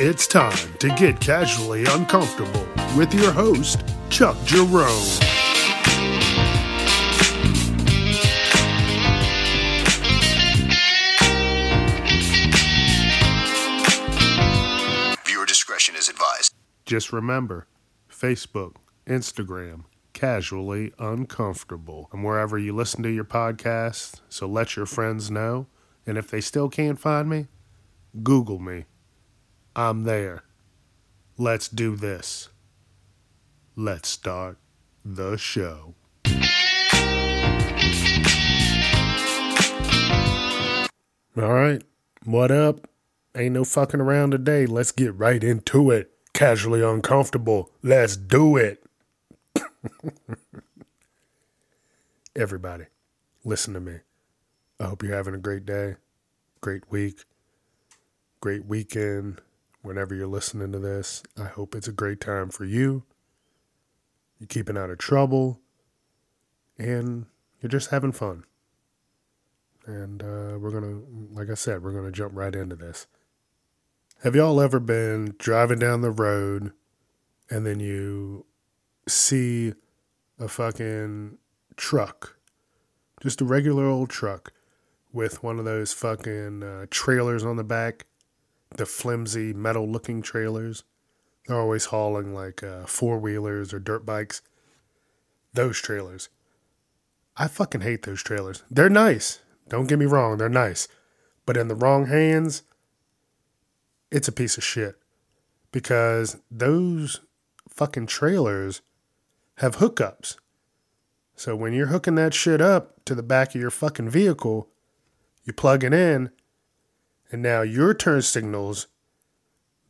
It's time to get casually uncomfortable with your host, Chuck Jerome. Viewer discretion is advised. Just remember Facebook, Instagram, casually uncomfortable. And wherever you listen to your podcast, so let your friends know. And if they still can't find me, Google me. I'm there. Let's do this. Let's start the show. All right, what up? Ain't no fucking around today. Let's get right into it. Casually uncomfortable. Let's do it. Everybody, listen to me. I hope you're having a great day, great week, great weekend. Whenever you're listening to this, I hope it's a great time for you. You're keeping out of trouble, and you're just having fun. And uh, we're gonna, like I said, we're gonna jump right into this. Have y'all ever been driving down the road and then you see a fucking truck, just a regular old truck with one of those fucking uh, trailers on the back, the flimsy metal looking trailers? They're always hauling like uh, four wheelers or dirt bikes. Those trailers. I fucking hate those trailers. They're nice. Don't get me wrong, they're nice. But in the wrong hands, it's a piece of shit. Because those fucking trailers have hookups. So when you're hooking that shit up to the back of your fucking vehicle, you plug it in, and now your turn signals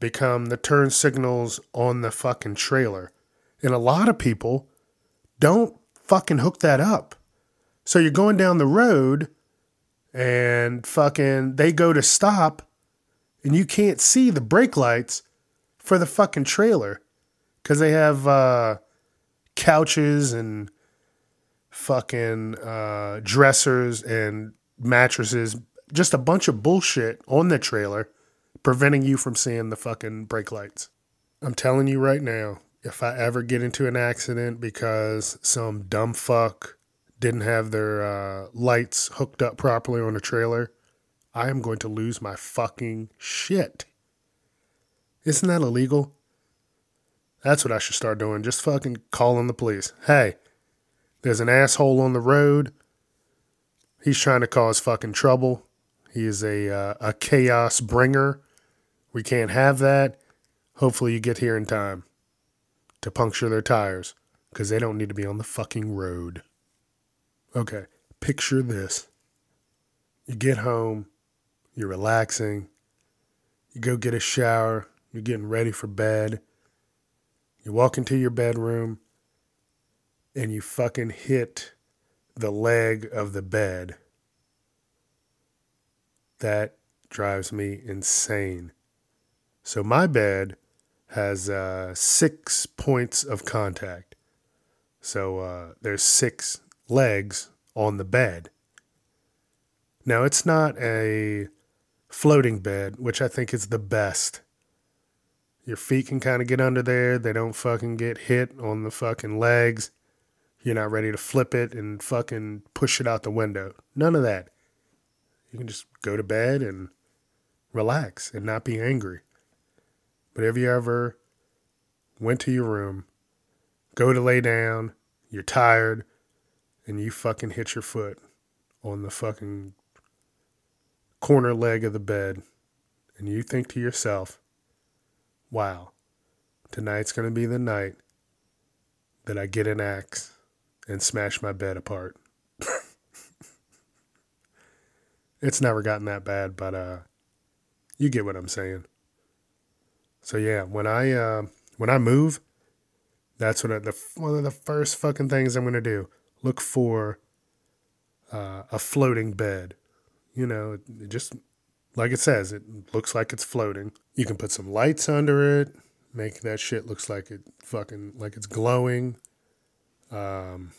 become the turn signals on the fucking trailer. And a lot of people don't fucking hook that up. So you're going down the road and fucking they go to stop and you can't see the brake lights for the fucking trailer because they have uh, couches and fucking uh, dressers and mattresses, just a bunch of bullshit on the trailer, preventing you from seeing the fucking brake lights. I'm telling you right now, if I ever get into an accident because some dumb fuck didn't have their uh, lights hooked up properly on a trailer, I am going to lose my fucking shit. Isn't that illegal? That's what I should start doing. Just fucking calling the police. Hey, there's an asshole on the road. He's trying to cause fucking trouble. He is a uh, a chaos bringer. We can't have that. Hopefully you get here in time to puncture their tires because they don't need to be on the fucking road. Okay, picture this. You get home, you're relaxing, you go get a shower, you're getting ready for bed. You walk into your bedroom and you fucking hit the leg of the bed. That drives me insane. So my bed has uh, six points of contact. So uh, there's six legs on the bed. Now it's not a floating bed, which I think is the best. Your feet can kind of get under there. They don't fucking get hit on the fucking legs. You're not ready to flip it and fucking push it out the window. None of that. You can just go to bed and relax and not be angry. But have you ever went to your room, go to lay down, you're tired, and you fucking hit your foot on the fucking corner leg of the bed, and you think to yourself, wow, tonight's going to be the night that I get an axe and smash my bed apart. It's never gotten that bad, but uh, you get what I'm saying. So yeah, when I uh, when I move, that's what I, the one of the first fucking things I'm gonna do. Look for uh, a floating bed. You know, it just like it says, it looks like it's floating. You can put some lights under it, make that shit looks like it fucking like it's glowing. Um,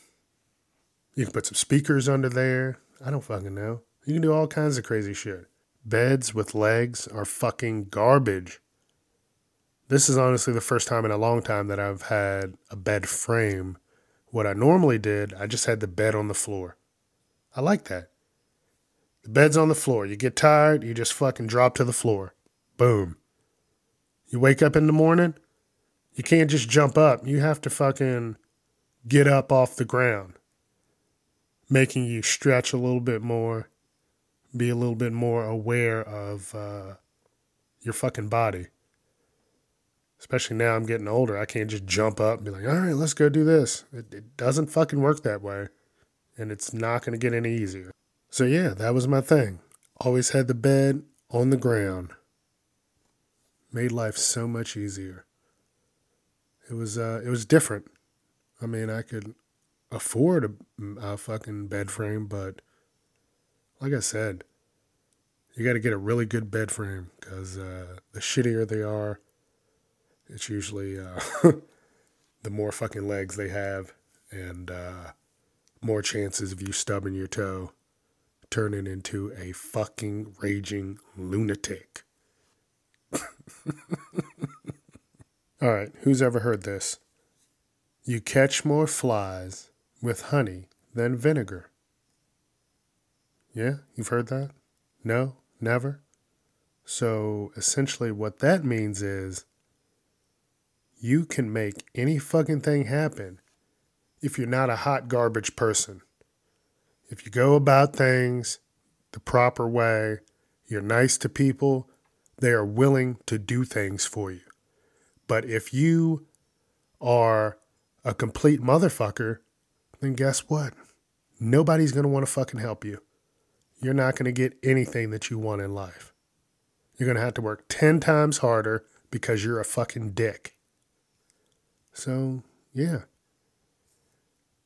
you can put some speakers under there. I don't fucking know. You can do all kinds of crazy shit. Beds with legs are fucking garbage. This is honestly the first time in a long time that I've had a bed frame. What I normally did, I just had the bed on the floor. I like that. The bed's on the floor. You get tired, you just fucking drop to the floor. Boom. You wake up in the morning, you can't just jump up. You have to fucking get up off the ground, making you stretch a little bit more, be a little bit more aware of uh, your fucking body. Especially now I'm getting older. I can't just jump up and be like, all right, let's go do this. It, it doesn't fucking work that way. And it's not going to get any easier. So, yeah, that was my thing. Always had the bed on the ground. Made life so much easier. It was uh, it was different. I mean, I could afford a, a fucking bed frame, but like I said, you got to get a really good bed frame because uh, the shittier they are, it's usually uh, the more fucking legs they have and uh, more chances of you stubbing your toe, turning into a fucking raging lunatic. All right, who's ever heard this? You catch more flies with honey than vinegar. Yeah, you've heard that? No, never? So essentially, what that means is you can make any fucking thing happen if you're not a hot garbage person. If you go about things the proper way, you're nice to people, they are willing to do things for you. But if you are a complete motherfucker, then guess what? Nobody's going to want to fucking help you. You're not going to get anything that you want in life. You're going to have to work 10 times harder because you're a fucking dick. So, yeah.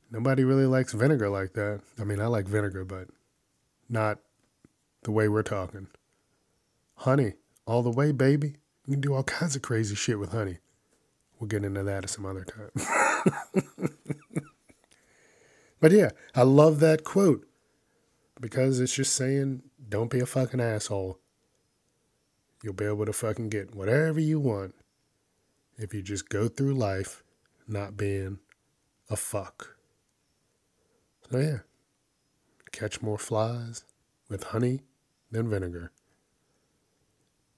Nobody really likes vinegar like that. I mean, I like vinegar, but not the way we're talking. Honey, all the way, baby. You can do all kinds of crazy shit with honey. We'll get into that at some other time. but yeah, I love that quote because it's just saying, don't be a fucking asshole. You'll be able to fucking get whatever you want if you just go through life not being a fuck. So yeah, catch more flies with honey than vinegar.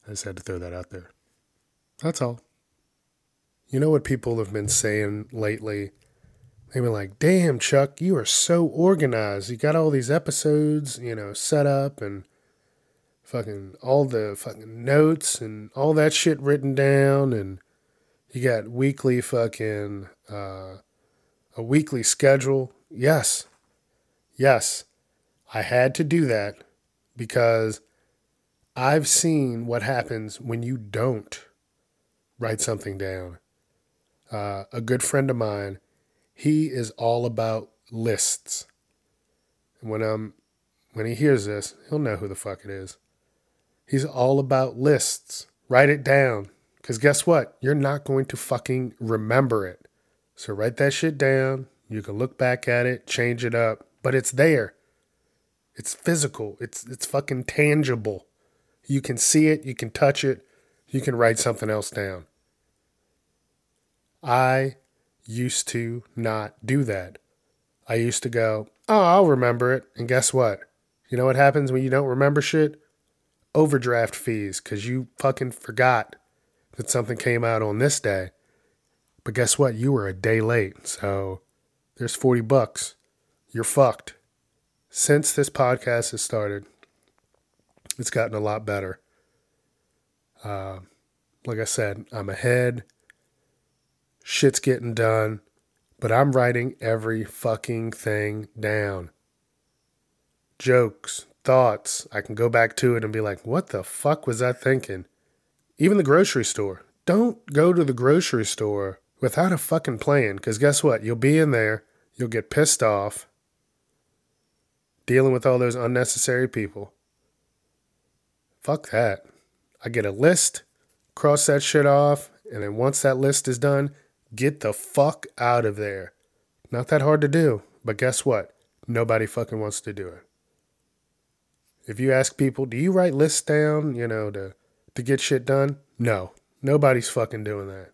I just had to throw that out there. That's all. You know what people have been saying lately? They've been like, damn, Chuck, you are so organized. You got all these episodes, you know, set up and fucking all the fucking notes and all that shit written down. And you got weekly fucking, uh, a weekly schedule. Yes. Yes. I had to do that because I've seen what happens when you don't write something down uh, a good friend of mine, he is all about lists. When um when he hears this, he'll know who the fuck it is. He's all about lists. Write it down. Cause guess what? You're not going to fucking remember it. So write that shit down. You can look back at it, change it up, but it's there. It's physical. It's it's fucking tangible. You can see it, you can touch it, you can write something else down. I used to not do that. I used to go, oh, I'll remember it. And guess what? You know what happens when you don't remember shit? Overdraft fees because you fucking forgot that something came out on this day. But guess what? You were a day late. So there's 40 bucks. You're fucked. Since this podcast has started, it's gotten a lot better. Uh, like I said, I'm ahead shit's getting done, but I'm writing every fucking thing down. Jokes, thoughts, I can go back to it and be like, what the fuck was I thinking? Even the grocery store. Don't go to the grocery store without a fucking plan, because guess what? You'll be in there, you'll get pissed off dealing with all those unnecessary people. Fuck that. I get a list, cross that shit off, and then once that list is done, Get the fuck out of there. Not that hard to do, but guess what? Nobody fucking wants to do it. If you ask people, do you write lists down, you know, to to get shit done? No. Nobody's fucking doing that.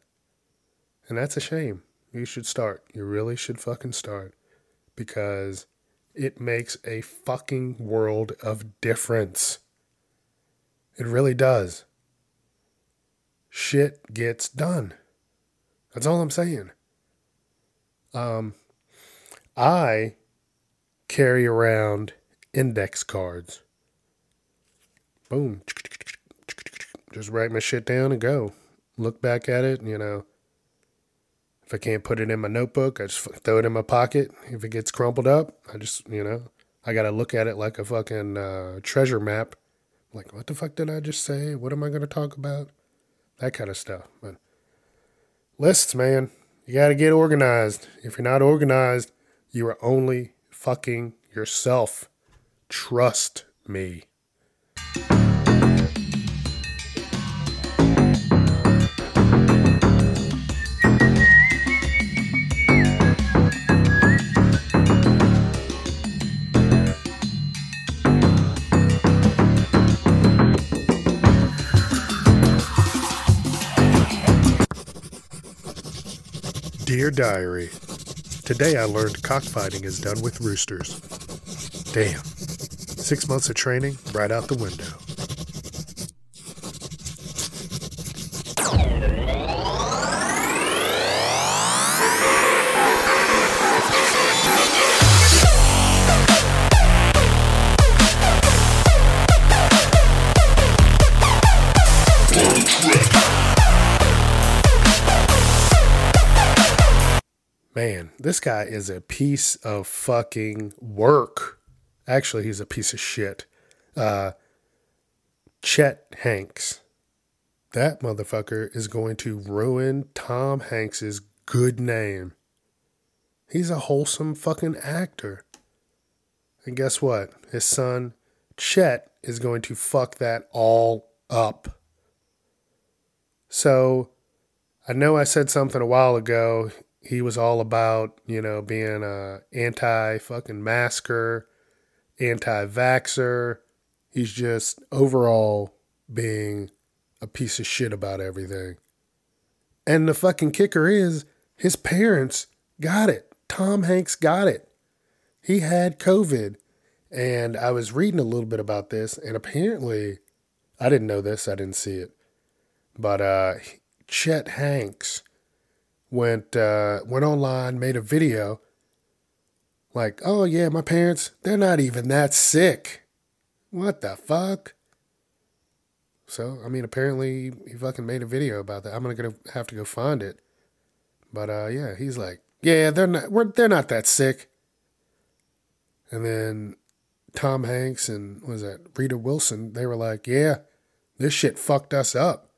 And that's a shame. You should start. You really should fucking start. Because it makes a fucking world of difference. It really does. Shit gets done. That's all I'm saying. Um, I carry around index cards. Boom. Just write my shit down and go. Look back at it, you know. If I can't put it in my notebook, I just throw it in my pocket. If it gets crumpled up, I just, you know, I got to look at it like a fucking uh, treasure map. Like, what the fuck did I just say? What am I going to talk about? That kind of stuff. But lists, man, you got to get organized. If you're not organized, you are only fucking yourself. Trust me. Dear Diary, today I learned cockfighting is done with roosters. Damn. Six months of training right out the window. Man, this guy is a piece of fucking work. Actually, he's a piece of shit. Uh, Chet Hanks. That motherfucker is going to ruin Tom Hanks's good name. He's a wholesome fucking actor. And guess what? His son, Chet, is going to fuck that all up. So, I know I said something a while ago he was all about, you know, being a anti fucking masker, anti vaxxer. He's just overall being a piece of shit about everything. And the fucking kicker is his parents got it. Tom Hanks got it. He had COVID. And I was reading a little bit about this, and apparently, I didn't know this, I didn't see it. But uh, Chet Hanks went uh, went online, made a video, like, "Oh yeah, my parents, they're not even that sick." What the fuck? So I mean, apparently he fucking made a video about that. I'm gonna have to go find it. But uh, yeah, he's like, "Yeah, they're not. We're, they're not that sick." And then Tom Hanks and was that Rita Wilson? They were like, "Yeah, this shit fucked us up.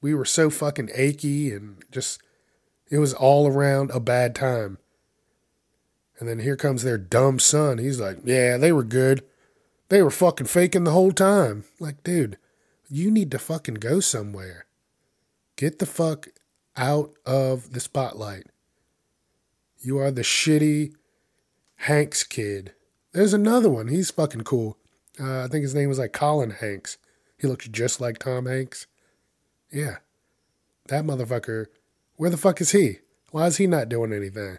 We were so fucking achy and just." It was all around a bad time. And then here comes their dumb son. He's like, yeah, they were good. They were fucking faking the whole time. Like, dude, you need to fucking go somewhere. Get the fuck out of the spotlight. You are the shitty Hanks kid. There's another one. He's fucking cool. Uh, I think his name was like Colin Hanks. He looks just like Tom Hanks. Yeah. That motherfucker where the fuck is he? Why is he not doing anything?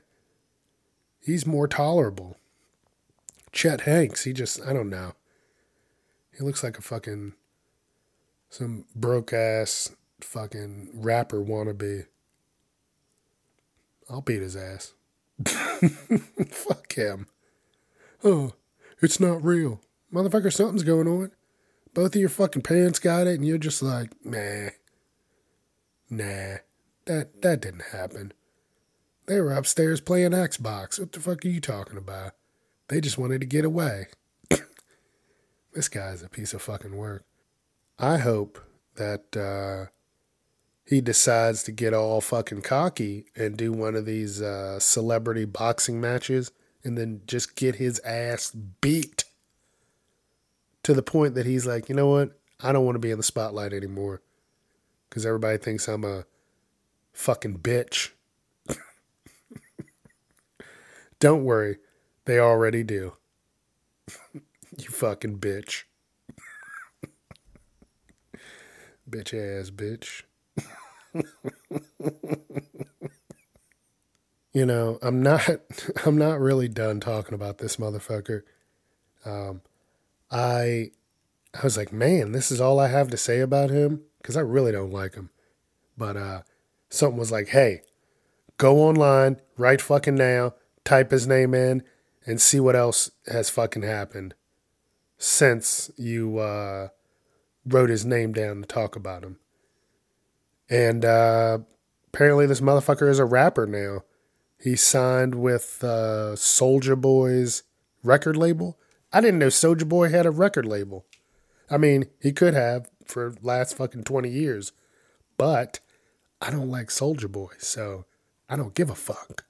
He's more tolerable. Chet Hanks, he just, I don't know. He looks like a fucking, some broke ass fucking rapper wannabe. I'll beat his ass. Fuck him. Oh, it's not real. Motherfucker, something's going on. Both of your fucking parents got it, and you're just like, nah. Nah. That that didn't happen. They were upstairs playing Xbox. What the fuck are you talking about? They just wanted to get away. this guy's a piece of fucking work. I hope that uh, he decides to get all fucking cocky and do one of these uh, celebrity boxing matches and then just get his ass beat to the point that he's like, you know what? I don't want to be in the spotlight anymore because everybody thinks I'm a Fucking bitch. Don't worry, they already do. you fucking bitch. bitch ass bitch. you know, I'm not I'm not really done talking about this motherfucker. Um, I I was like, man, this is all I have to say about him because I really don't like him. But uh, something was like, hey, go online right fucking now, type his name in, and see what else has fucking happened since you uh, wrote his name down to talk about him. And uh, apparently, this motherfucker is a rapper now. He signed with uh, Soulja Boy's record label. I didn't know Soulja Boy had a record label. I mean, he could have for last fucking 20 years, but I don't like Soulja Boy, so I don't give a fuck.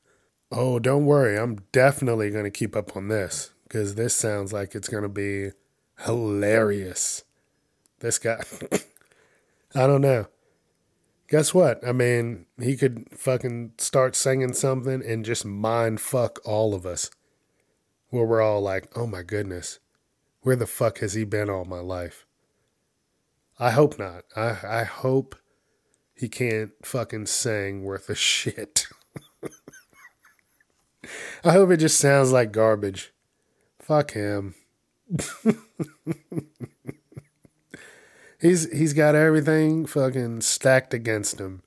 Oh, don't worry. I'm definitely going to keep up on this because this sounds like it's going to be hilarious. This guy, I don't know. Guess what? I mean, he could fucking start singing something and just mind fuck all of us. Where we're all like, oh my goodness, where the fuck has he been all my life? I hope not. I, I hope he can't fucking sing worth a shit. I hope it just sounds like garbage. Fuck him. he's he's got everything fucking stacked against him.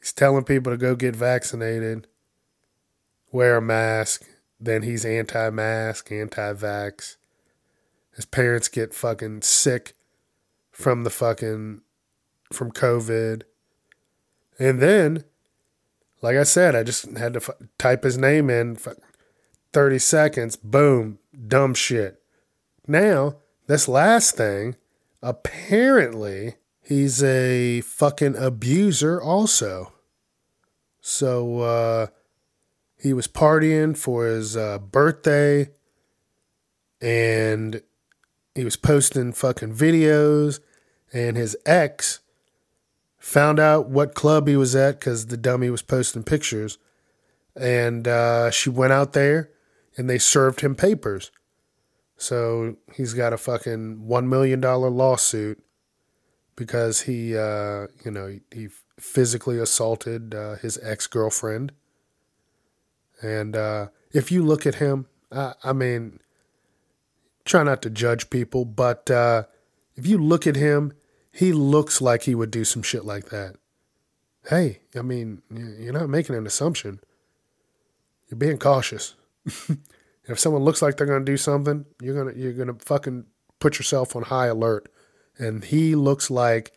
He's telling people to go get vaccinated, wear a mask, then he's anti-mask, anti-vax. His parents get fucking sick from the fucking from COVID. And then like I said, I just had to f- type his name in 30 seconds, boom, dumb shit. Now, this last thing, apparently, he's a fucking abuser also. So, uh, he was partying for his uh, birthday and he was posting fucking videos, and his ex found out what club he was at because the dummy was posting pictures. And uh, she went out there and they served him papers. So he's got a fucking $1 million lawsuit because he, uh, you know, he, he physically assaulted uh, his ex girlfriend. And uh, if you look at him, I, I, mean, try not to judge people, but uh, if you look at him, he looks like he would do some shit like that. Hey, I mean, you're not making an assumption. You're being cautious. if someone looks like they're going to do something, you're going to you're going to fucking put yourself on high alert. And he looks like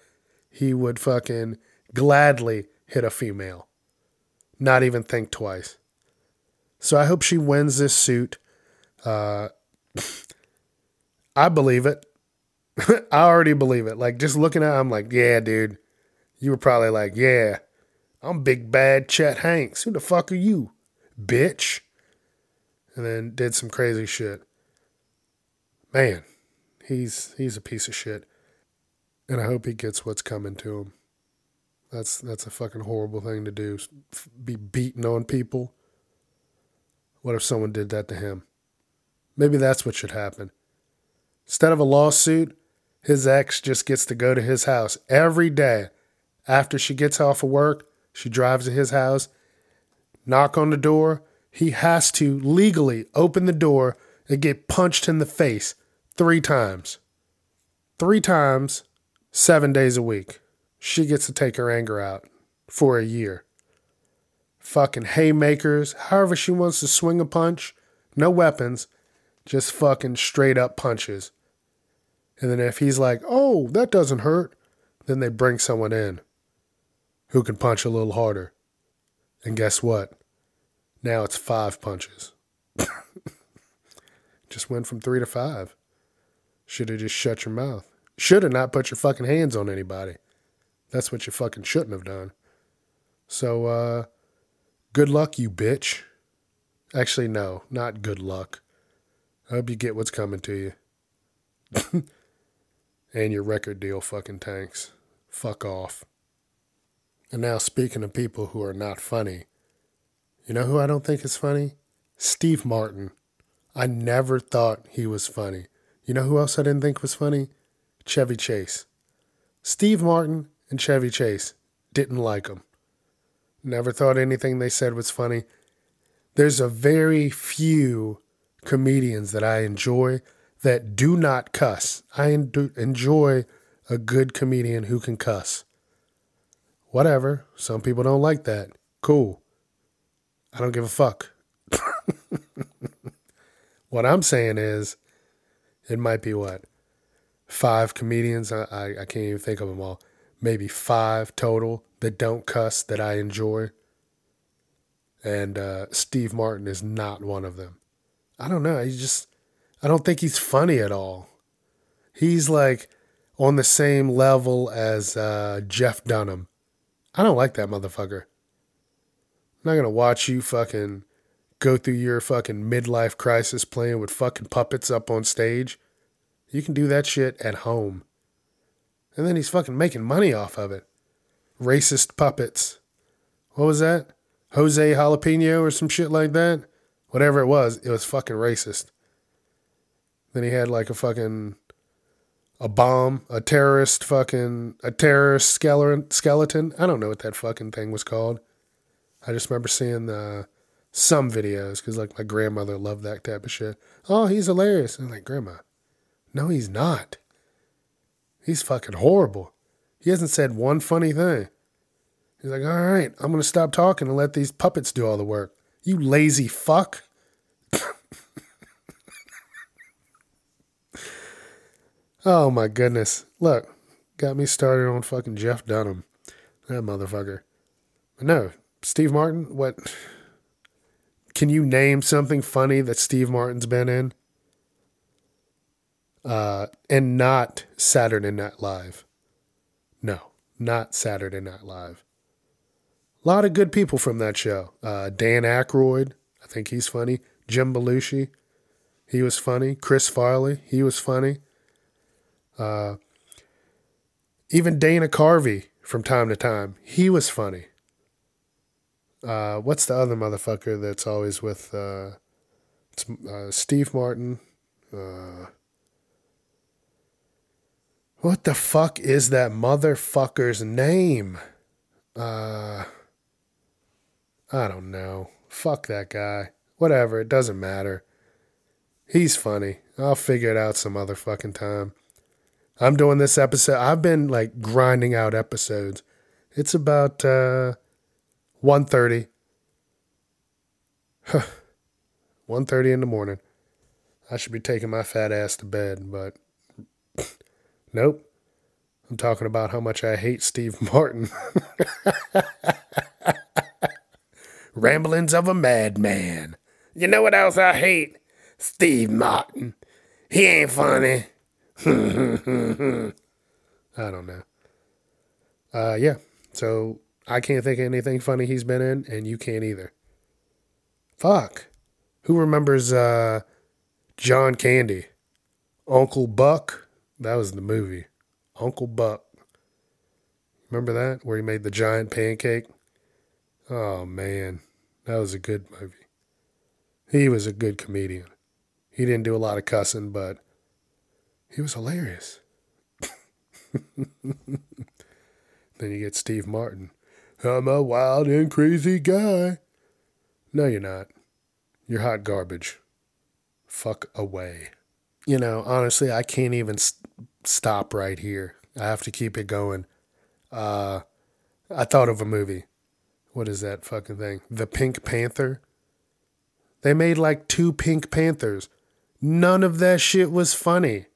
he would fucking gladly hit a female. Not even think twice. So I hope she wins this suit. Uh, I believe it. I already believe it. Like just looking at, I'm like, yeah, dude. You were probably like, yeah, I'm big bad Chet Hanks. Who the fuck are you, bitch? And then did some crazy shit. Man, he's he's a piece of shit, and I hope he gets what's coming to him. That's that's a fucking horrible thing to do. Be beating on people. What if someone did that to him? Maybe that's what should happen. Instead of a lawsuit, his ex just gets to go to his house every day. After she gets off of work, she drives to his house, knock on the door. He has to legally open the door and get punched in the face three times. Three times, seven days a week. She gets to take her anger out for a year. Fucking haymakers, however she wants to swing a punch, no weapons, just fucking straight up punches. And then if he's like, oh, that doesn't hurt, then they bring someone in who can punch a little harder. And guess what? Now it's five punches. just went from three to five. Should have just shut your mouth. Should have not put your fucking hands on anybody. That's what you fucking shouldn't have done. So, uh, good luck, you bitch. Actually, no, not good luck. I hope you get what's coming to you. and your record deal fucking tanks. Fuck off. And now, speaking of people who are not funny, you know who I don't think is funny? Steve Martin. I never thought he was funny. You know who else I didn't think was funny? Chevy Chase. Steve Martin and Chevy Chase. didn't like them. Never thought anything they said was funny. There's a very few comedians that I enjoy that do not cuss. I en- enjoy a good comedian who can cuss. Whatever. Some people don't like that. Cool. I don't give a fuck. what I'm saying is, it might be what? Five comedians. I, I, I can't even think of them all. Maybe five total that don't cuss that I enjoy. And uh, Steve Martin is not one of them. I don't know. He's just, I don't think he's funny at all. He's like on the same level as uh, Jeff Dunham. I don't like that motherfucker. I'm not gonna watch you fucking go through your fucking midlife crisis playing with fucking puppets up on stage. You can do that shit at home. And then he's fucking making money off of it. Racist puppets. What was that? Jose Jalapeno or some shit like that? Whatever it was, it was fucking racist. Then he had like a fucking a bomb, a terrorist fucking a terrorist skeleton. I don't know what that fucking thing was called. I just remember seeing uh, some videos because like my grandmother loved that type of shit. Oh, he's hilarious. I'm like, Grandma, no, he's not. He's fucking horrible. He hasn't said one funny thing. He's like, all right, I'm gonna stop talking and let these puppets do all the work. You lazy fuck. Oh my goodness. Look, got me started on fucking Jeff Dunham. That motherfucker. No, Steve Martin, what? Can you name something funny that Steve Martin's been in? Uh, and not Saturday Night Live. No, not Saturday Night Live. A lot of good people from that show. Uh, Dan Aykroyd, I think he's funny. Jim Belushi, he was funny. Chris Farley, he was funny. Uh, even Dana Carvey from time to time, he was funny. Uh, what's the other motherfucker that's always with uh, uh, Steve Martin? Uh, what the fuck is that motherfucker's name? Uh, I don't know. Fuck that guy. Whatever, it doesn't matter. He's funny. I'll figure it out some other fucking time. I'm doing this episode. I've been like grinding out episodes. It's about uh 1.30. Huh. 1.30 in the morning. I should be taking my fat ass to bed, but nope. I'm talking about how much I hate Steve Martin. Ramblings of a madman. You know what else I hate? Steve Martin. He ain't funny. I don't know. Uh, yeah. So I can't think of anything funny he's been in, and you can't either. Fuck. Who remembers uh, John Candy? Uncle Buck? That was the movie. Uncle Buck. Remember that? Where he made the giant pancake? Oh, man. That was a good movie. He was a good comedian. He didn't do a lot of cussing, but he was hilarious. then you get Steve Martin. I'm a wild and crazy guy. No, you're not. You're hot garbage. Fuck away. You know, honestly, I can't even st- stop right here. I have to keep it going. Uh, I thought of a movie. What is that fucking thing? The Pink Panther. They made like two Pink Panthers. None of that shit was funny.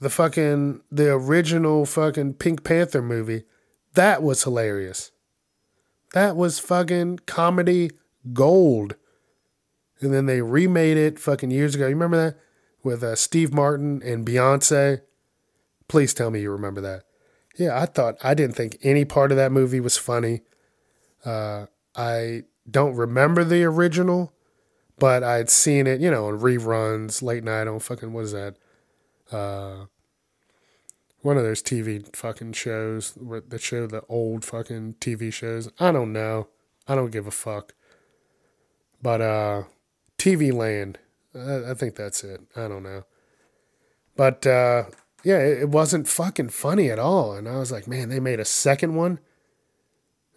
The fucking the original fucking Pink Panther movie, that was hilarious. That was fucking comedy gold. And then they remade it fucking years ago. You remember that with uh, Steve Martin and Beyonce? Please tell me you remember that. Yeah, I thought I didn't think any part of that movie was funny. Uh, I don't remember the original, but I'd seen it, you know, on reruns, late night on fucking what is that? Uh, one of those TV fucking shows that show the old fucking TV shows. I don't know. I don't give a fuck. But uh, TV Land, I, I think that's it. I don't know. But uh, yeah, it, it wasn't fucking funny at all. And I was like, man, they made a second one.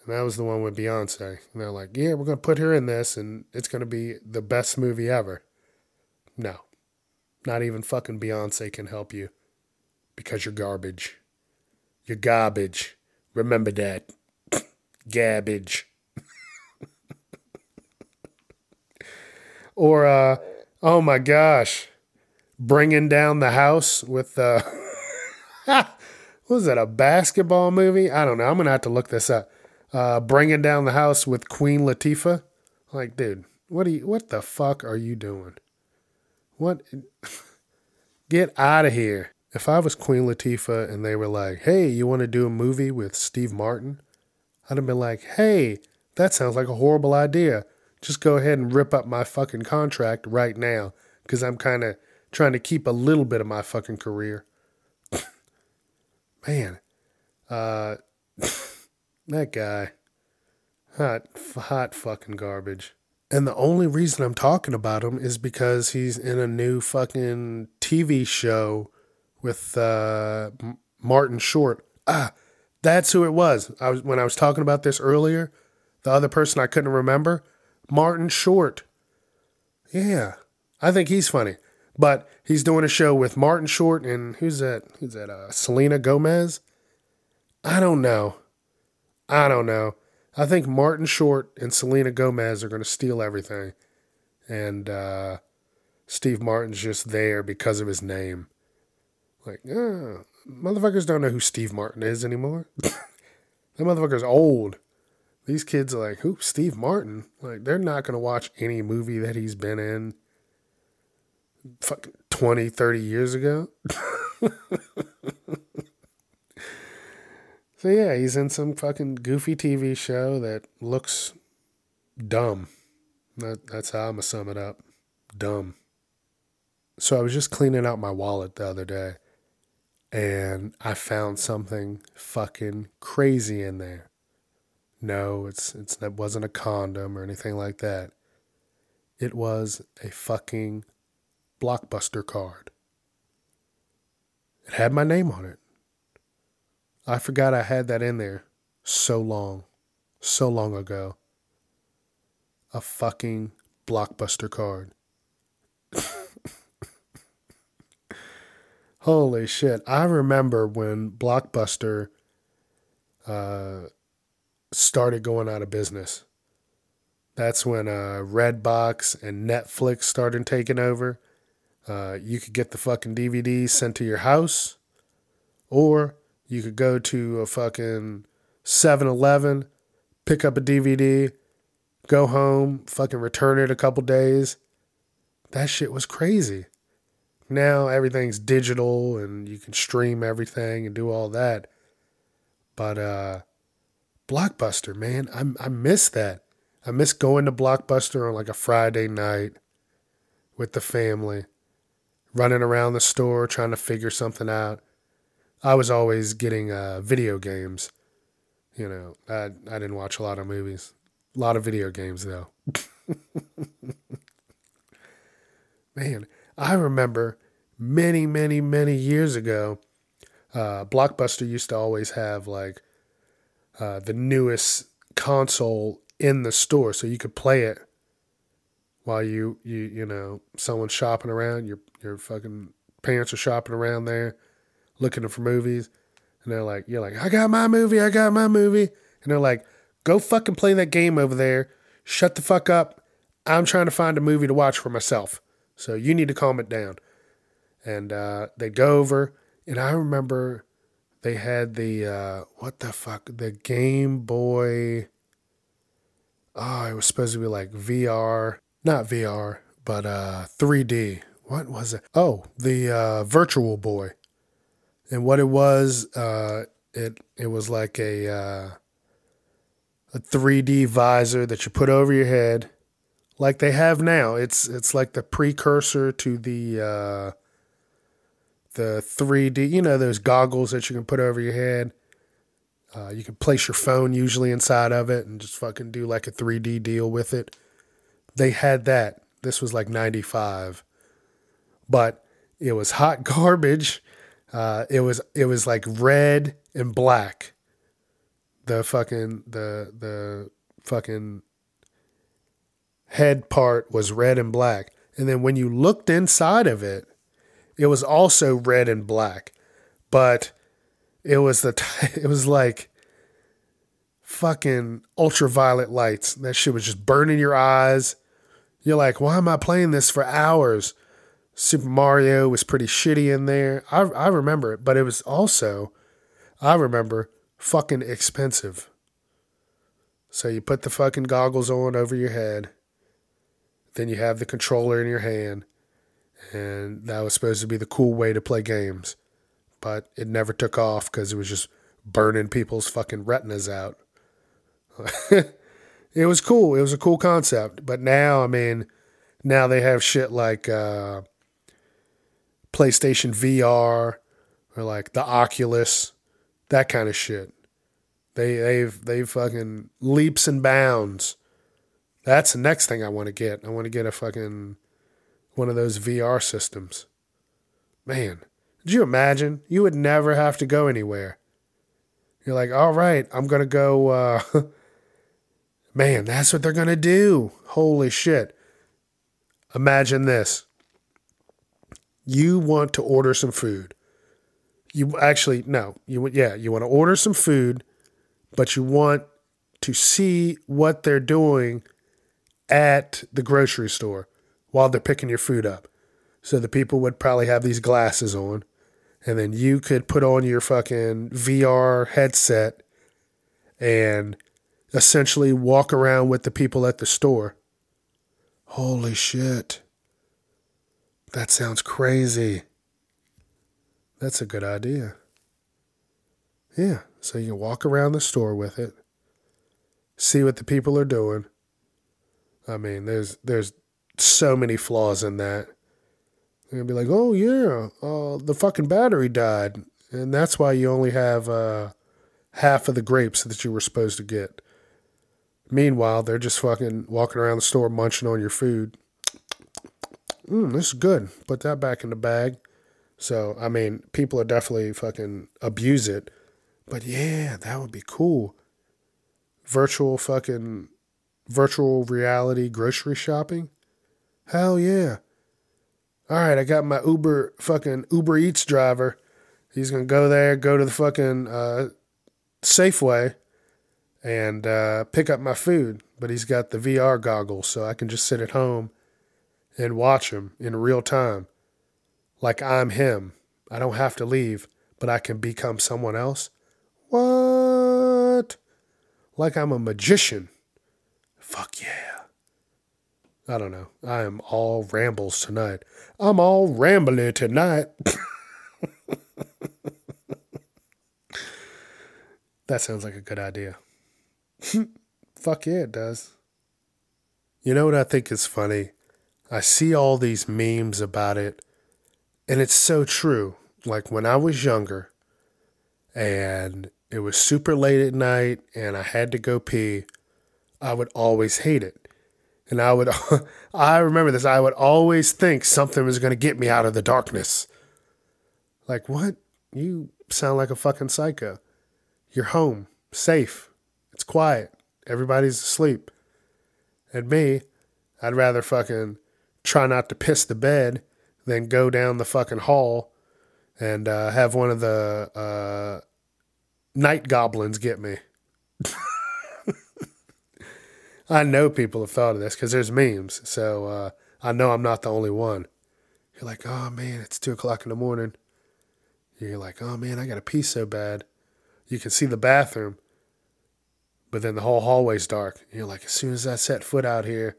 And that was the one with Beyonce. And they're like, yeah, we're going to put her in this and it's going to be the best movie ever. No. Not even fucking Beyonce can help you because you're garbage. You're garbage. Remember that. Garbage. or, uh, oh my gosh, bringing down the house with, uh, was that, a basketball movie? I don't know. I'm going to have to look this up uh, bringing down the house with Queen Latifah. Like, dude, what are you? What the fuck are you doing? What? Get out of here! If I was Queen Latifah and they were like, "Hey, you want to do a movie with Steve Martin?" I'd have been like, "Hey, that sounds like a horrible idea. Just go ahead and rip up my fucking contract right now, because I'm kind of trying to keep a little bit of my fucking career." Man, uh. That guy. Hot, hot fucking garbage. And the only reason I'm talking about him is because he's in a new fucking TV show with uh, Martin Short. Ah, that's who it was. I was when I was talking about this earlier. The other person I couldn't remember, Martin Short. Yeah, I think he's funny. But he's doing a show with Martin Short and who's that? Who's that? Uh, Selena Gomez. I don't know. I don't know. I think Martin Short and Selena Gomez are going to steal everything. And uh, Steve Martin's just there because of his name. Like, uh, motherfuckers don't know who Steve Martin is anymore. that motherfucker's old. These kids are like, who? Steve Martin? Like, they're not going to watch any movie that he's been in fucking 20, 30 years ago. So yeah, he's in some fucking goofy TV show that looks dumb. That, that's how I'm gonna sum it up. Dumb. So I was just cleaning out my wallet the other day and I found something fucking crazy in there. No, it's it's it wasn't a condom or anything like that. It was a fucking blockbuster card. It had my name on it. I forgot I had that in there so long, so long ago. A fucking blockbuster card. Holy shit. I remember when Blockbuster uh, started going out of business. That's when uh, Redbox and Netflix started taking over. Uh, you could get the fucking DVDs sent to your house, or you could go to a fucking 7 Eleven, pick up a DVD, go home, fucking return it a couple days. That shit was crazy. Now everything's digital and you can stream everything and do all that. But uh Blockbuster, man, I I miss that. I miss going to Blockbuster on like a Friday night with the family, running around the store trying to figure something out. I was always getting uh, video games. You know, I I didn't watch a lot of movies. A lot of video games though. Man, I remember many, many, many years ago, uh, Blockbuster used to always have like uh, the newest console in the store, so you could play it while you you you know someone's shopping around. Your your fucking parents are shopping around there looking for movies, and they're like, "You're like, I got my movie, I got my movie," and they're like, "Go fucking play that game over there. Shut the fuck up. I'm trying to find a movie to watch for myself. So you need to calm it down." And uh, they go over, and I remember they had the uh, what the fuck the Game Boy. Oh, it was supposed to be like VR, not VR, but uh, 3D. What was it? Oh, the uh, Virtual Boy and what it was, uh, it it was like a uh, a 3D visor that you put over your head, like they have now. It's it's like the precursor to the uh, the 3D. You know those goggles that you can put over your head. Uh, you can place your phone usually inside of it and just fucking do like a 3D deal with it. They had that. This was like 95. But it was hot garbage uh, it was it was like red and black. the fucking the the fucking head part was red and black. And then when you looked inside of it, it was also red and black. But it was the t- it was like fucking ultraviolet lights. That shit was just burning your eyes. You're like, why am I playing this for hours? Super Mario was pretty shitty in there. I I remember it, but it was also I remember fucking expensive. So you put the fucking goggles on over your head. Then you have the controller in your hand. And that was supposed to be the cool way to play games. But it never took off because it was just burning people's fucking retinas out. it was cool. It was a cool concept. But now, I mean, now they have shit like uh, PlayStation VR or like the Oculus, that kind of shit. They they've they fucking leaps and bounds. That's the next thing I want to get. I want to get a fucking one of those VR systems. Man, did you imagine? You would never have to go anywhere. You're like, all right, I'm gonna go. Uh, man, that's what they're gonna do. Holy shit! Imagine this. You want to order some food. You actually no, you yeah, you want to order some food but you want to see what they're doing at the grocery store while they're picking your food up. So the people would probably have these glasses on, and then you could put on your fucking VR headset and essentially walk around with the people at the store. Holy shit. That sounds crazy. That's a good idea. Yeah, so you can walk around the store with it, see what the people are doing. I mean, there's there's so many flaws in that. They're gonna be like, "Oh yeah, uh, the fucking battery died, and that's why you only have uh, half of the grapes that you were supposed to get." Meanwhile, they're just fucking walking around the store munching on your food. Mm, this is good. Put that back in the bag. So, I mean, people are definitely fucking abuse it but yeah, that would be cool. Virtual fucking virtual reality grocery shopping? Hell yeah. All right, I got my Uber fucking Uber Eats driver. He's going to go there, go to the fucking uh, Safeway and uh, pick up my food. But he's got the VR goggles, so I can just sit at home and watch him in real time. Like I'm him. I don't have to leave, but I can become someone else. What? Like I'm a magician. Fuck yeah. I don't know. I am all rambles tonight. I'm all rambling tonight. that sounds like a good idea. Fuck yeah, it does. You know what I think is funny? I see all these memes about it, and it's so true. Like when I was younger, and it was super late at night and I had to go pee, I would always hate it. And I would, I remember this, I would always think something was going to get me out of the darkness. Like, what? You sound like a fucking psycho. You're home, safe, it's quiet, everybody's asleep. And me, I'd rather fucking try not to piss the bed then go down the fucking hall and uh, have one of the uh, night goblins get me. I know people have thought of this because there's memes. So uh, I know I'm not the only one. You're like, oh man, it's two o'clock in the morning. You're like, oh man, I got to pee so bad. You can see the bathroom, but then the whole hallway's dark. you're like, as soon as I set foot out here,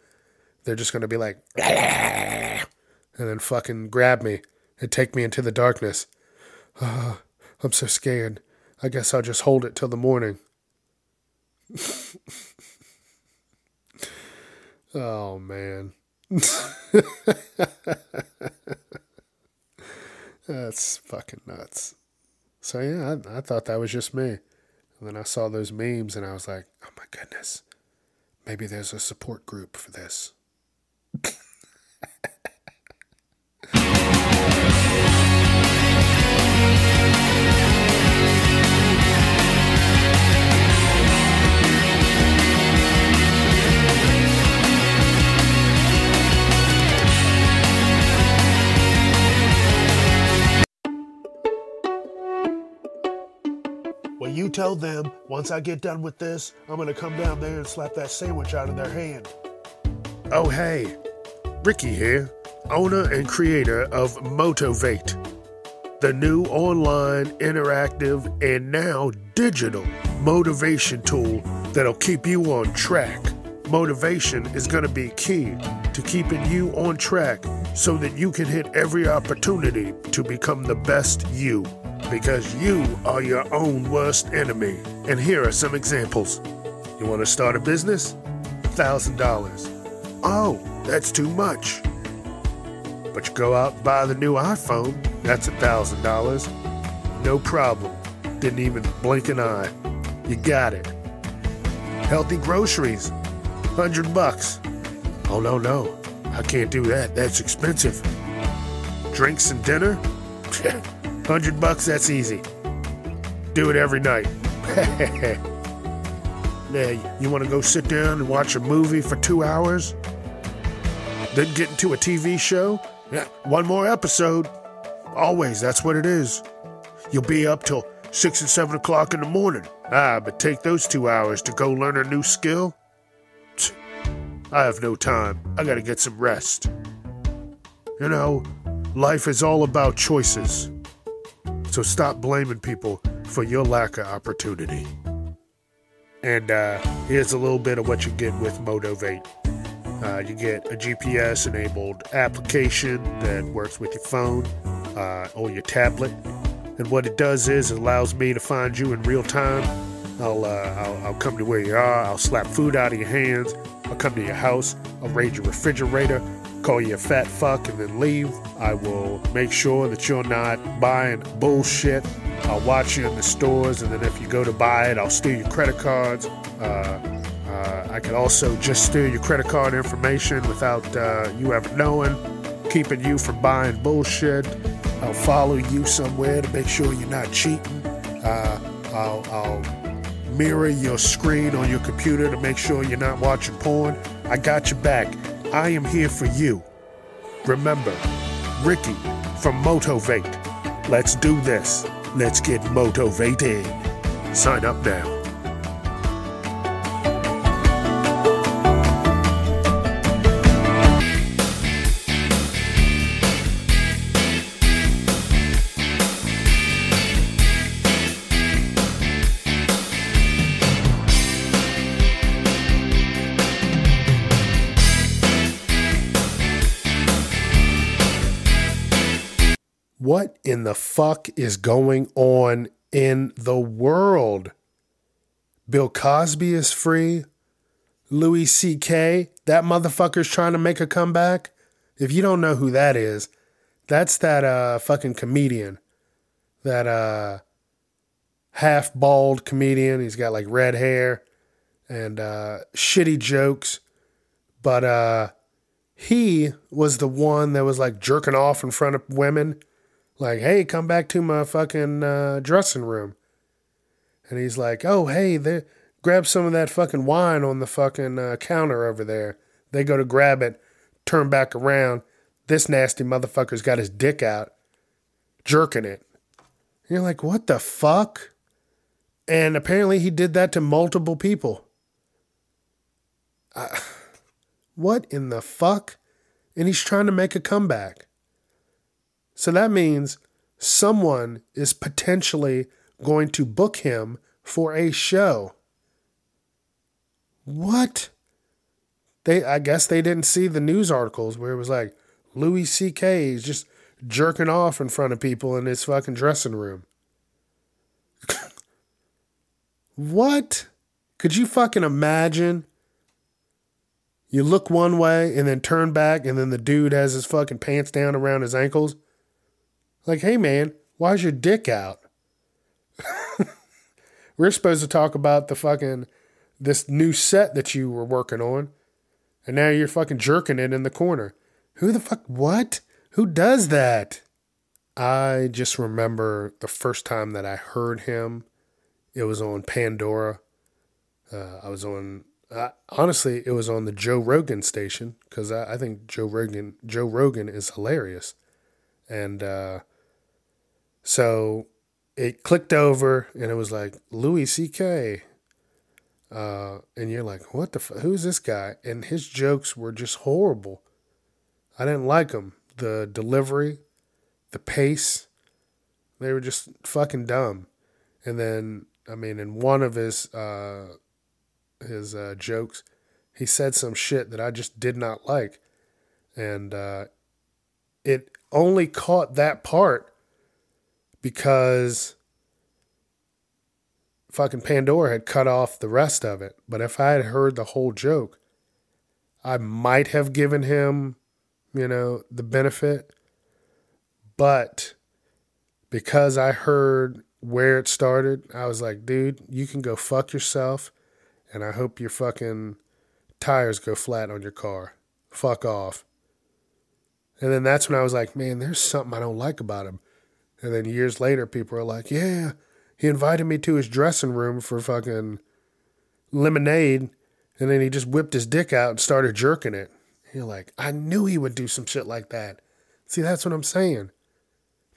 they're just going to be like, and then fucking grab me and take me into the darkness. I'm so scared. I guess I'll just hold it till the morning. oh, man. That's fucking nuts. So, yeah, I, I thought that was just me. And then I saw those memes and I was like, oh my goodness, maybe there's a support group for this. Well, you tell them once I get done with this, I'm gonna come down there and slap that sandwich out of their hand. Oh, hey, Ricky here, owner and creator of Moto-Vate, the new online, interactive, and now digital motivation tool that'll keep you on track. Motivation is going to be key to keeping you on track so that you can hit every opportunity to become the best you. Because you are your own worst enemy. And here are some examples. You want to start a business? $1,000. Oh, that's too much. But you go out and buy the new iPhone, that's a $1,000. No problem. Didn't even blink an eye. You got it. Healthy groceries, 100 bucks. Oh, no, no. I can't do that. That's expensive. Drinks and dinner? 100 bucks, that's easy. Do it every night. now, you want to go sit down and watch a movie for two hours? Then get into a TV show? Yeah, one more episode. Always, that's what it is. You'll be up till 6 and 7 o'clock in the morning. Ah, but take those two hours to go learn a new skill? I have no time. I gotta get some rest. You know, life is all about choices. So stop blaming people for your lack of opportunity. And uh, here's a little bit of what you get with Moto-Vate. Uh, you get a GPS enabled application that works with your phone uh, or your tablet. And what it does is it allows me to find you in real time. I'll, uh, I'll, I'll come to where you are. I'll slap food out of your hands. I'll come to your house. I'll raid your refrigerator, call you a fat fuck, and then leave. I will make sure that you're not buying bullshit. I'll watch you in the stores, and then if you go to buy it, I'll steal your credit cards. Uh, uh, I can also just steal your credit card information without uh, you ever knowing, keeping you from buying bullshit. I'll follow you somewhere to make sure you're not cheating. Uh, I'll, I'll mirror your screen on your computer to make sure you're not watching porn. I got your back. I am here for you. Remember, Ricky from Moto-Vate. Let's do this. Let's get motivated. Sign up now. What in the fuck is going on in the world? Bill Cosby is free. Louis C.K., that motherfucker's trying to make a comeback. If you don't know who that is, that's that uh fucking comedian. That uh half bald comedian. He's got like red hair and uh shitty jokes. But uh he was the one that was like jerking off in front of women like, hey, come back to my fucking uh, dressing room. And he's like, oh, hey, there, grab some of that fucking wine on the fucking uh, counter over there. They go to grab it, turn back around. This nasty motherfucker's got his dick out, jerking it. And you're like, what the fuck? And apparently he did that to multiple people. What in the fuck? And he's trying to make a comeback. So that means someone is potentially going to book him for a show. What? They I guess they didn't see the news articles where it was like Louis C.K. is just jerking off in front of people in his fucking dressing room. what? Could you fucking imagine? You look one way and then turn back, and then the dude has his fucking pants down around his ankles. Like, hey man, why's your dick out? We're supposed to talk about the fucking this new set that you were working on, and now you're fucking jerking it in the corner. Who the fuck? What? Who does that? I just remember the first time that I heard him. It was on Pandora. Uh, I was on. Uh, honestly, it was on the Joe Rogan station because I, I, think Joe Rogan Joe Rogan is hilarious, and uh, so it clicked over and it was like Louis C.K. Uh, and you're like, what the? F- who's this guy? And his jokes were just horrible. I didn't like them. The delivery, the pace, they were just fucking dumb. And then, I mean, in one of his uh, his uh, jokes, he said some shit that I just did not like, and uh, it only caught that part because fucking Pandora had cut off the rest of it. But if I had heard the whole joke, I might have given him, you know, the benefit. But because I heard where it started, I was like, dude, you can go fuck yourself. And I hope your fucking tires go flat on your car. Fuck off. And then that's when I was like, man, there's something I don't like about him. And then years later, people are like, yeah, he invited me to his dressing room for fucking lemonade. And then he just whipped his dick out and started jerking it. You're like, I knew he would do some shit like that. See, that's what I'm saying.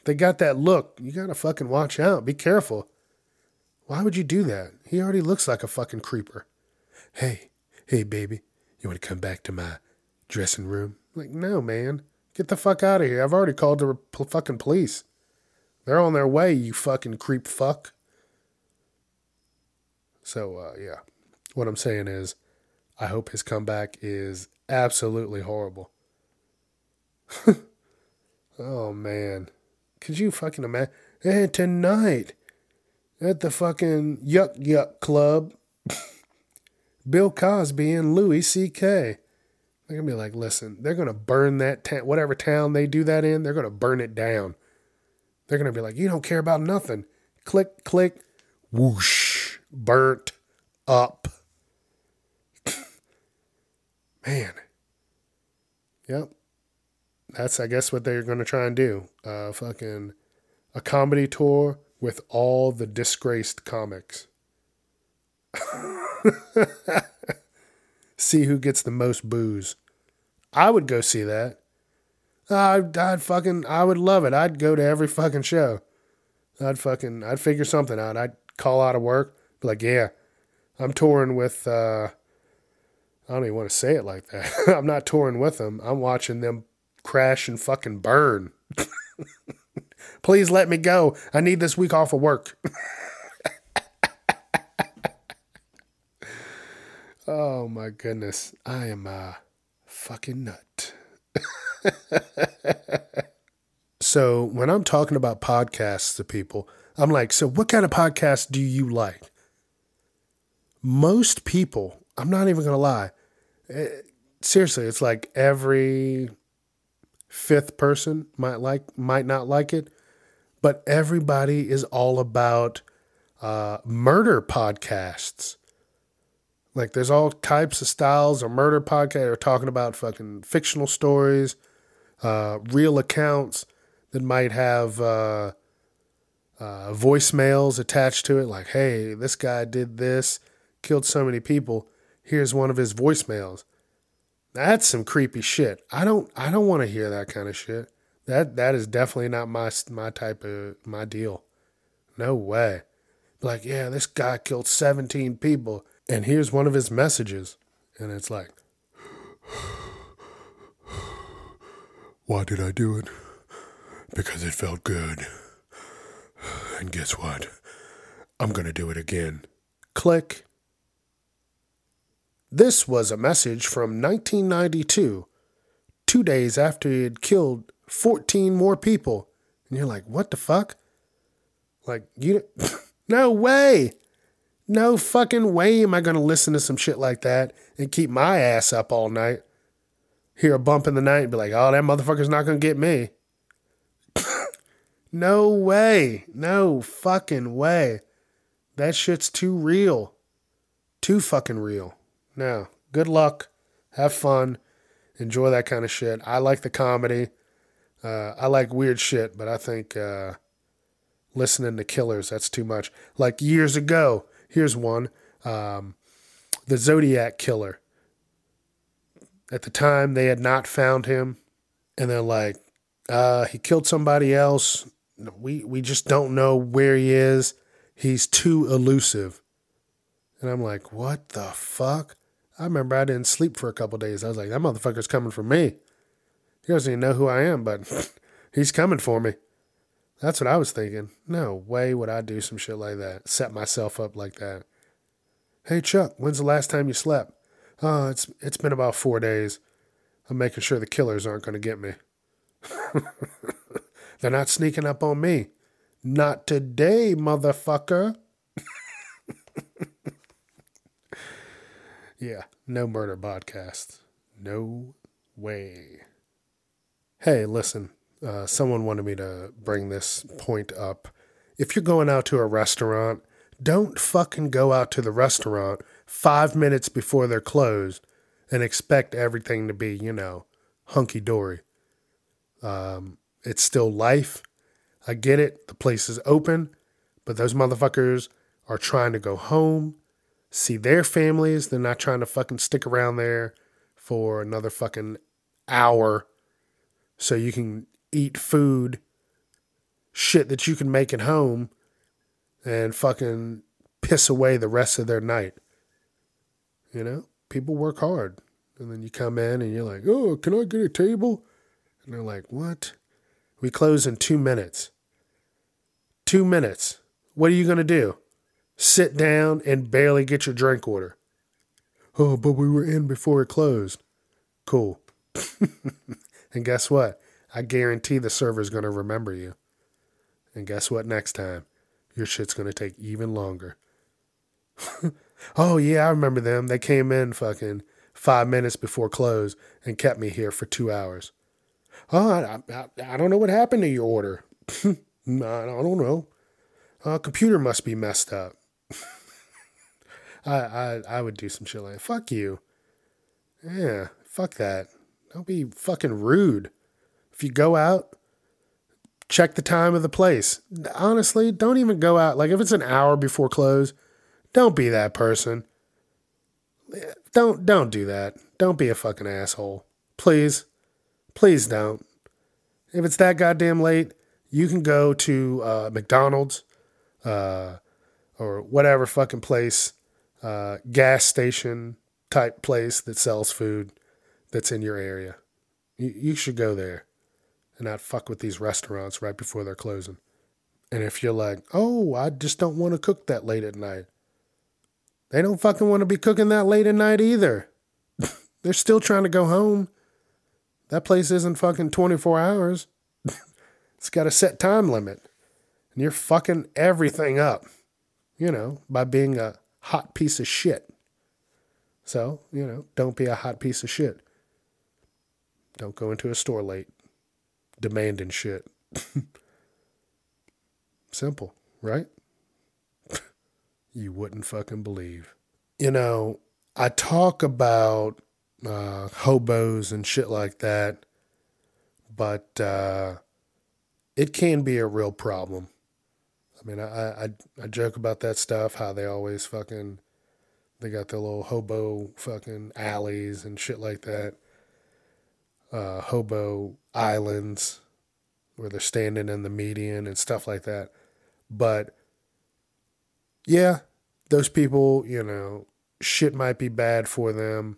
They got that look. You gotta fucking watch out. Be careful. Why would you do that? He already looks like a fucking creeper. Hey, hey, baby, you want to come back to my dressing room? Like, no, man. Get the fuck out of here. I've already called the fucking police. They're on their way, you fucking creep fuck. So, uh, yeah. What I'm saying is, I hope his comeback is absolutely horrible. oh, man. Could you fucking imagine? Hey, tonight at the fucking Yuck Yuck Club, Bill Cosby and Louis C.K. They're gonna be like, listen, they're gonna burn that town, whatever town they do that in, they're gonna burn it down. They're gonna be like, you don't care about nothing. Click, click, whoosh, burnt up. Man. Yep. That's I guess what they're gonna try and do. Uh fucking a comedy tour with all the disgraced comics. see who gets the most booze. I would go see that. I'd, I'd fucking, I would love it. I'd go to every fucking show. I'd fucking, I'd figure something out. I'd call out of work, be like, yeah, I'm touring with, uh, I don't even want to say it like that. I'm not touring with them. I'm watching them crash and fucking burn. Please let me go. I need this week off of work. oh my goodness. I am a fucking nut. so when I'm talking about podcasts to people, I'm like, so what kind of podcast do you like? Most people, I'm not even going to lie. Eh, seriously, it's like every fifth person might like might not like it, but everybody is all about uh, murder podcasts. Like there's all types of styles of murder podcast. They're talking about fucking fictional stories, uh, real accounts that might have uh, uh, voicemails attached to it. Like, hey, this guy did this, killed so many people. Here's one of his voicemails. That's some creepy shit. I don't I don't want to hear that kind of shit. That that is definitely not my my type of my deal. No way. Like, yeah, this guy killed 17 people and here's one of his messages and it's like Why did I do it? Because it felt good. And guess what? I'm going to do it again. Click. This was a message from 1992, two days after he had killed 14 more people. And you're like, what the fuck? Like, you, no way. No fucking way am I going to listen to some shit like that and keep my ass up all night. Hear a bump in the night and be like, oh, that motherfucker's not going to get me. no way. No fucking way. That shit's too real. Too fucking real. Now, Good luck. Have fun. Enjoy that kind of shit. I like the comedy. Uh, I like weird shit, but I think uh, listening to killers, that's too much. Like years ago, here's one um, The Zodiac Killer. At the time, they had not found him, and they're like, uh, he killed somebody else. we we just don't know where he is. He's too elusive. And I'm like, what the fuck? I remember I didn't sleep for a couple days. I was like, that motherfucker's coming for me. He doesn't even know who I am, but he's coming for me. That's what I was thinking. No way would I do some shit like that. Set myself up like that. Hey Chuck, when's the last time you slept? Oh, it's it's been about four days. I'm making sure the killers aren't gonna get me. They're not sneaking up on me. Not today, motherfucker. yeah, no murder podcast. No way. Hey, listen, uh, someone wanted me to bring this point up. If you're going out to a restaurant, don't fucking go out to the restaurant five minutes before they're closed and expect everything to be, you know, hunky dory. Um, it's still life. I get it. The place is open, but those motherfuckers are trying to go home, see their families. They're not trying to fucking stick around there for another fucking hour so you can eat food, shit that you can make at home, and fucking piss away the rest of their night. You know, people work hard. And then you come in and you're like, oh, can I get a table? And they're like, what? We close in two minutes. Two minutes. What are you going to do? Sit down and barely get your drink order. Oh, but we were in before it closed. Cool. and guess what? I guarantee the server's going to remember you. And guess what next time? Your shit's to take even longer. oh, yeah, I remember them. They came in fucking five minutes before close and kept me here for two hours. Oh, I, I, I don't know what happened to your order. I don't know. Uh, computer must be messed up. I, I I would do some shit like fuck you. Yeah, fuck that. Don't be fucking rude. If you go out, check the time of the place. Honestly, don't even go out. Like if it's an hour before close, don't be that person. Don't don't do that. Don't be a fucking asshole. Please. Please don't. If it's that goddamn late, you can go to uh, McDonald's uh, or whatever fucking place, uh, gas station type place that sells food that's in your area. You, you should go there and not fuck with these restaurants right before they're closing. And if you're like, oh, I just don't want to cook that late at night, they don't fucking want to be cooking that late at night either. They're still trying to go home. That place isn't fucking 24 hours. it's got a set time limit. And you're fucking everything up, you know, by being a hot piece of shit. So, you know, don't be a hot piece of shit. Don't go into a store late demanding shit. Simple, right? you wouldn't fucking believe. You know, I talk about uh, hobos and shit like that, but uh, it can be a real problem. I mean, I, I I joke about that stuff, how they always fucking they got their little hobo fucking alleys and shit like that. Uh, hobo islands where they're standing in the median and stuff like that. But yeah, those people, you know, shit might be bad for them.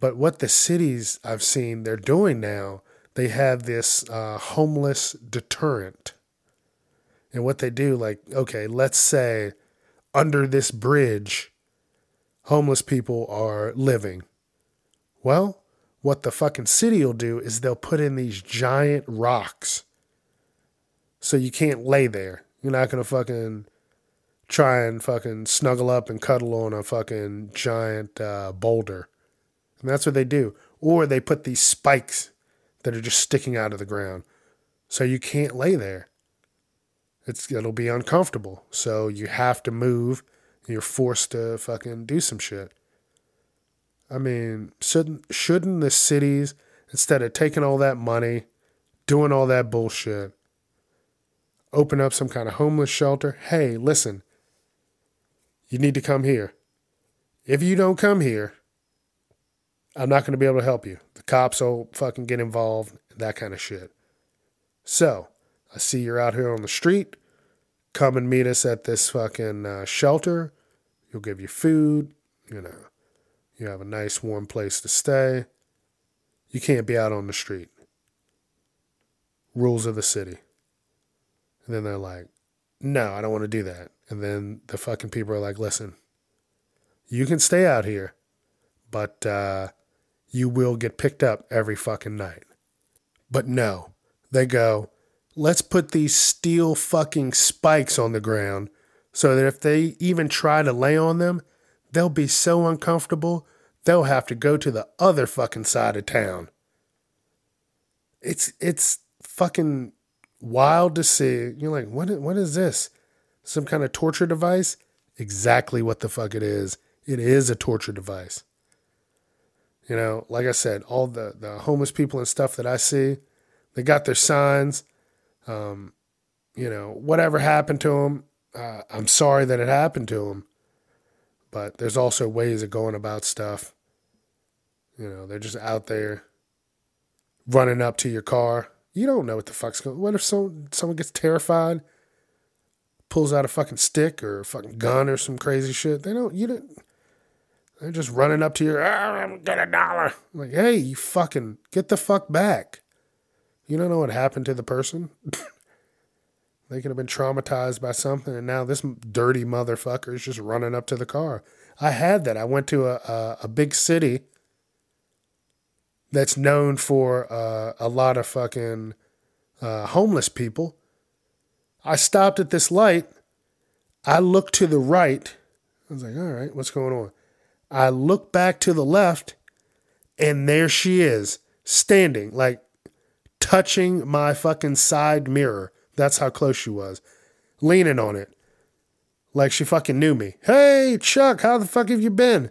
But what the cities I've seen they're doing now, they have this uh, homeless deterrent. And what they do, like, okay, let's say under this bridge, homeless people are living. Well, what the fucking city will do is they'll put in these giant rocks. So you can't lay there. You're not going to fucking try and fucking snuggle up and cuddle on a fucking giant uh, boulder. And that's what they do. Or they put these spikes that are just sticking out of the ground. So you can't lay there. It's it'll be uncomfortable. So you have to move. You're forced to fucking do some shit. I mean, shouldn't shouldn't the cities instead of taking all that money, doing all that bullshit, open up some kind of homeless shelter? Hey, listen. You need to come here. If you don't come here, I'm not going to be able to help you. The cops will fucking get involved, that kind of shit. So, I see you're out here on the street. Come and meet us at this fucking uh, shelter. You'll give you food. You know, you have a nice warm place to stay. You can't be out on the street. Rules of the city. And then they're like, no, I don't want to do that. And then the fucking people are like, listen, you can stay out here, but uh, you will get picked up every fucking night. But no, they go, let's put these steel fucking spikes on the ground so that if they even try to lay on them, they'll be so uncomfortable, they'll have to go to the other fucking side of town. It's it's fucking wild to see. You're like, what what is this? Some kind of torture device? Exactly what the fuck it is. It is a torture device. You know, like I said, all the, the homeless people and stuff that I see, they got their signs. Um, you know, whatever happened to them, uh, I'm sorry that it happened to them. But there's also ways of going about stuff. You know, they're just out there running up to your car. You don't know what the fuck's going. What if someone someone gets terrified, pulls out a fucking stick or a fucking gun or some crazy shit? They don't. You don't. They're just running up to you. Oh, ah, get a dollar. I'm like, hey, you fucking get the fuck back. You don't know what happened to the person. they could have been traumatized by something, and now this dirty motherfucker is just running up to the car. I had that. I went to a a, a big city that's known for uh, a lot of fucking uh, homeless people. I stopped at this light. I looked to the right. I was like, all right, what's going on? I look back to the left, and there she is, standing, like touching my fucking side mirror. That's how close she was, leaning on it, like she fucking knew me. Hey, Chuck, how the fuck have you been?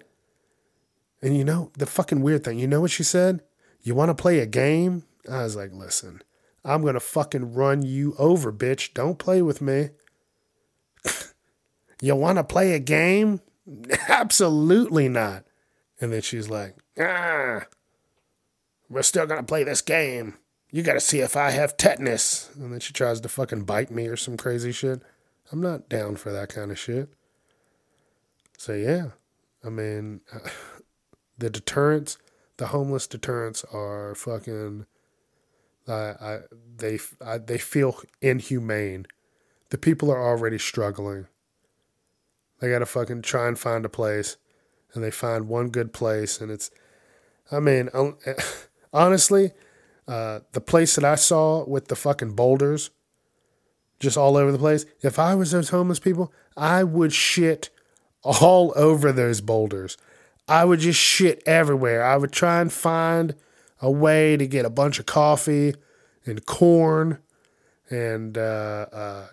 And you know, the fucking weird thing, you know what she said? You want to play a game? I was like, listen, I'm going to fucking run you over, bitch. Don't play with me. you want to play a game? Absolutely not. And then she's like, ah, we're still going to play this game. You got to see if I have tetanus. And then she tries to fucking bite me or some crazy shit. I'm not down for that kind of shit. So, yeah, I mean, the deterrents, the homeless deterrents are fucking. I, I they I, they feel inhumane. The people are already struggling. They got to fucking try and find a place, and they find one good place, and it's. I mean, um, honestly, uh, the place that I saw with the fucking boulders, just all over the place. If I was those homeless people, I would shit all over those boulders. I would just shit everywhere. I would try and find a way to get a bunch of coffee and corn and uh, uh,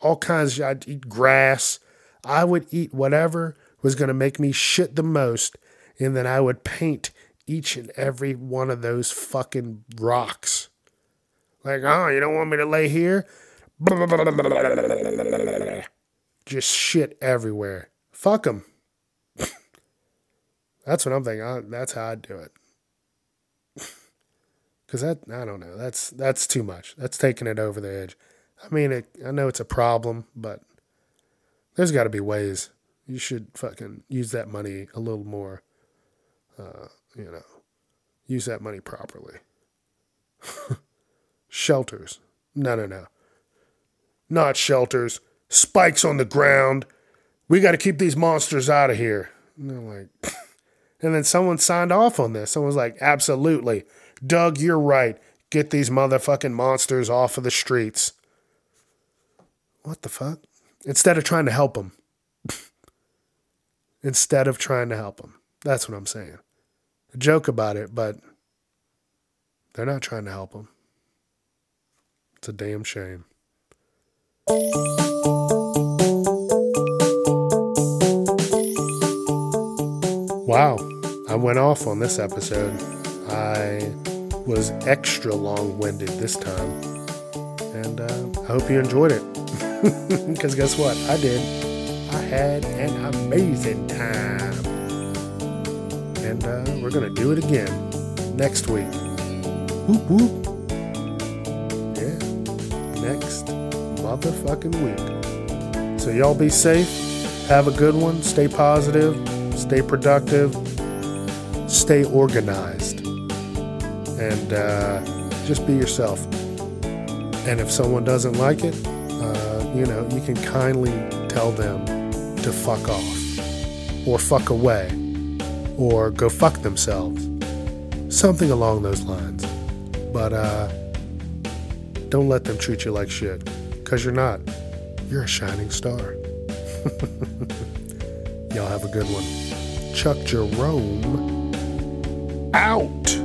all kinds. Of, I'd eat grass. I would eat whatever was going to make me shit the most, and then I would paint each and every one of those fucking rocks. Like, oh, you don't want me to lay here? Just shit everywhere. Fuck them. that's what I'm thinking. I, that's how I'd do it. Cause that I don't know. That's that's too much. That's taking it over the edge. I mean, it, I know it's a problem, but there's got to be ways. You should fucking use that money a little more. Uh, you know, use that money properly. shelters. No, no, no. Not shelters. Spikes on the ground. We got to keep these monsters out of here. And they're like, and then someone signed off on this. Someone was like, absolutely. Doug, you're right. Get these motherfucking monsters off of the streets. What the fuck? Instead of trying to help them. Instead of trying to help them. That's what I'm saying. Joke about it, but they're not trying to help them. It's a damn shame. Wow, I went off on this episode. I was extra long winded this time. And uh, I hope you enjoyed it. Because guess what? I did. I had an amazing time. And uh, we're going to do it again next week. Whoop whoop. Yeah. next motherfucking week. So, y'all be safe. Have a good one. Stay positive. Stay productive. Stay organized. And uh, just be yourself. And if someone doesn't like it, uh, you know, you can kindly tell them to fuck off or fuck away or go fuck themselves. Something along those lines. But uh, don't let them treat you like shit because you're not. You're a shining star. Y'all have a good one. Chuck Jerome out.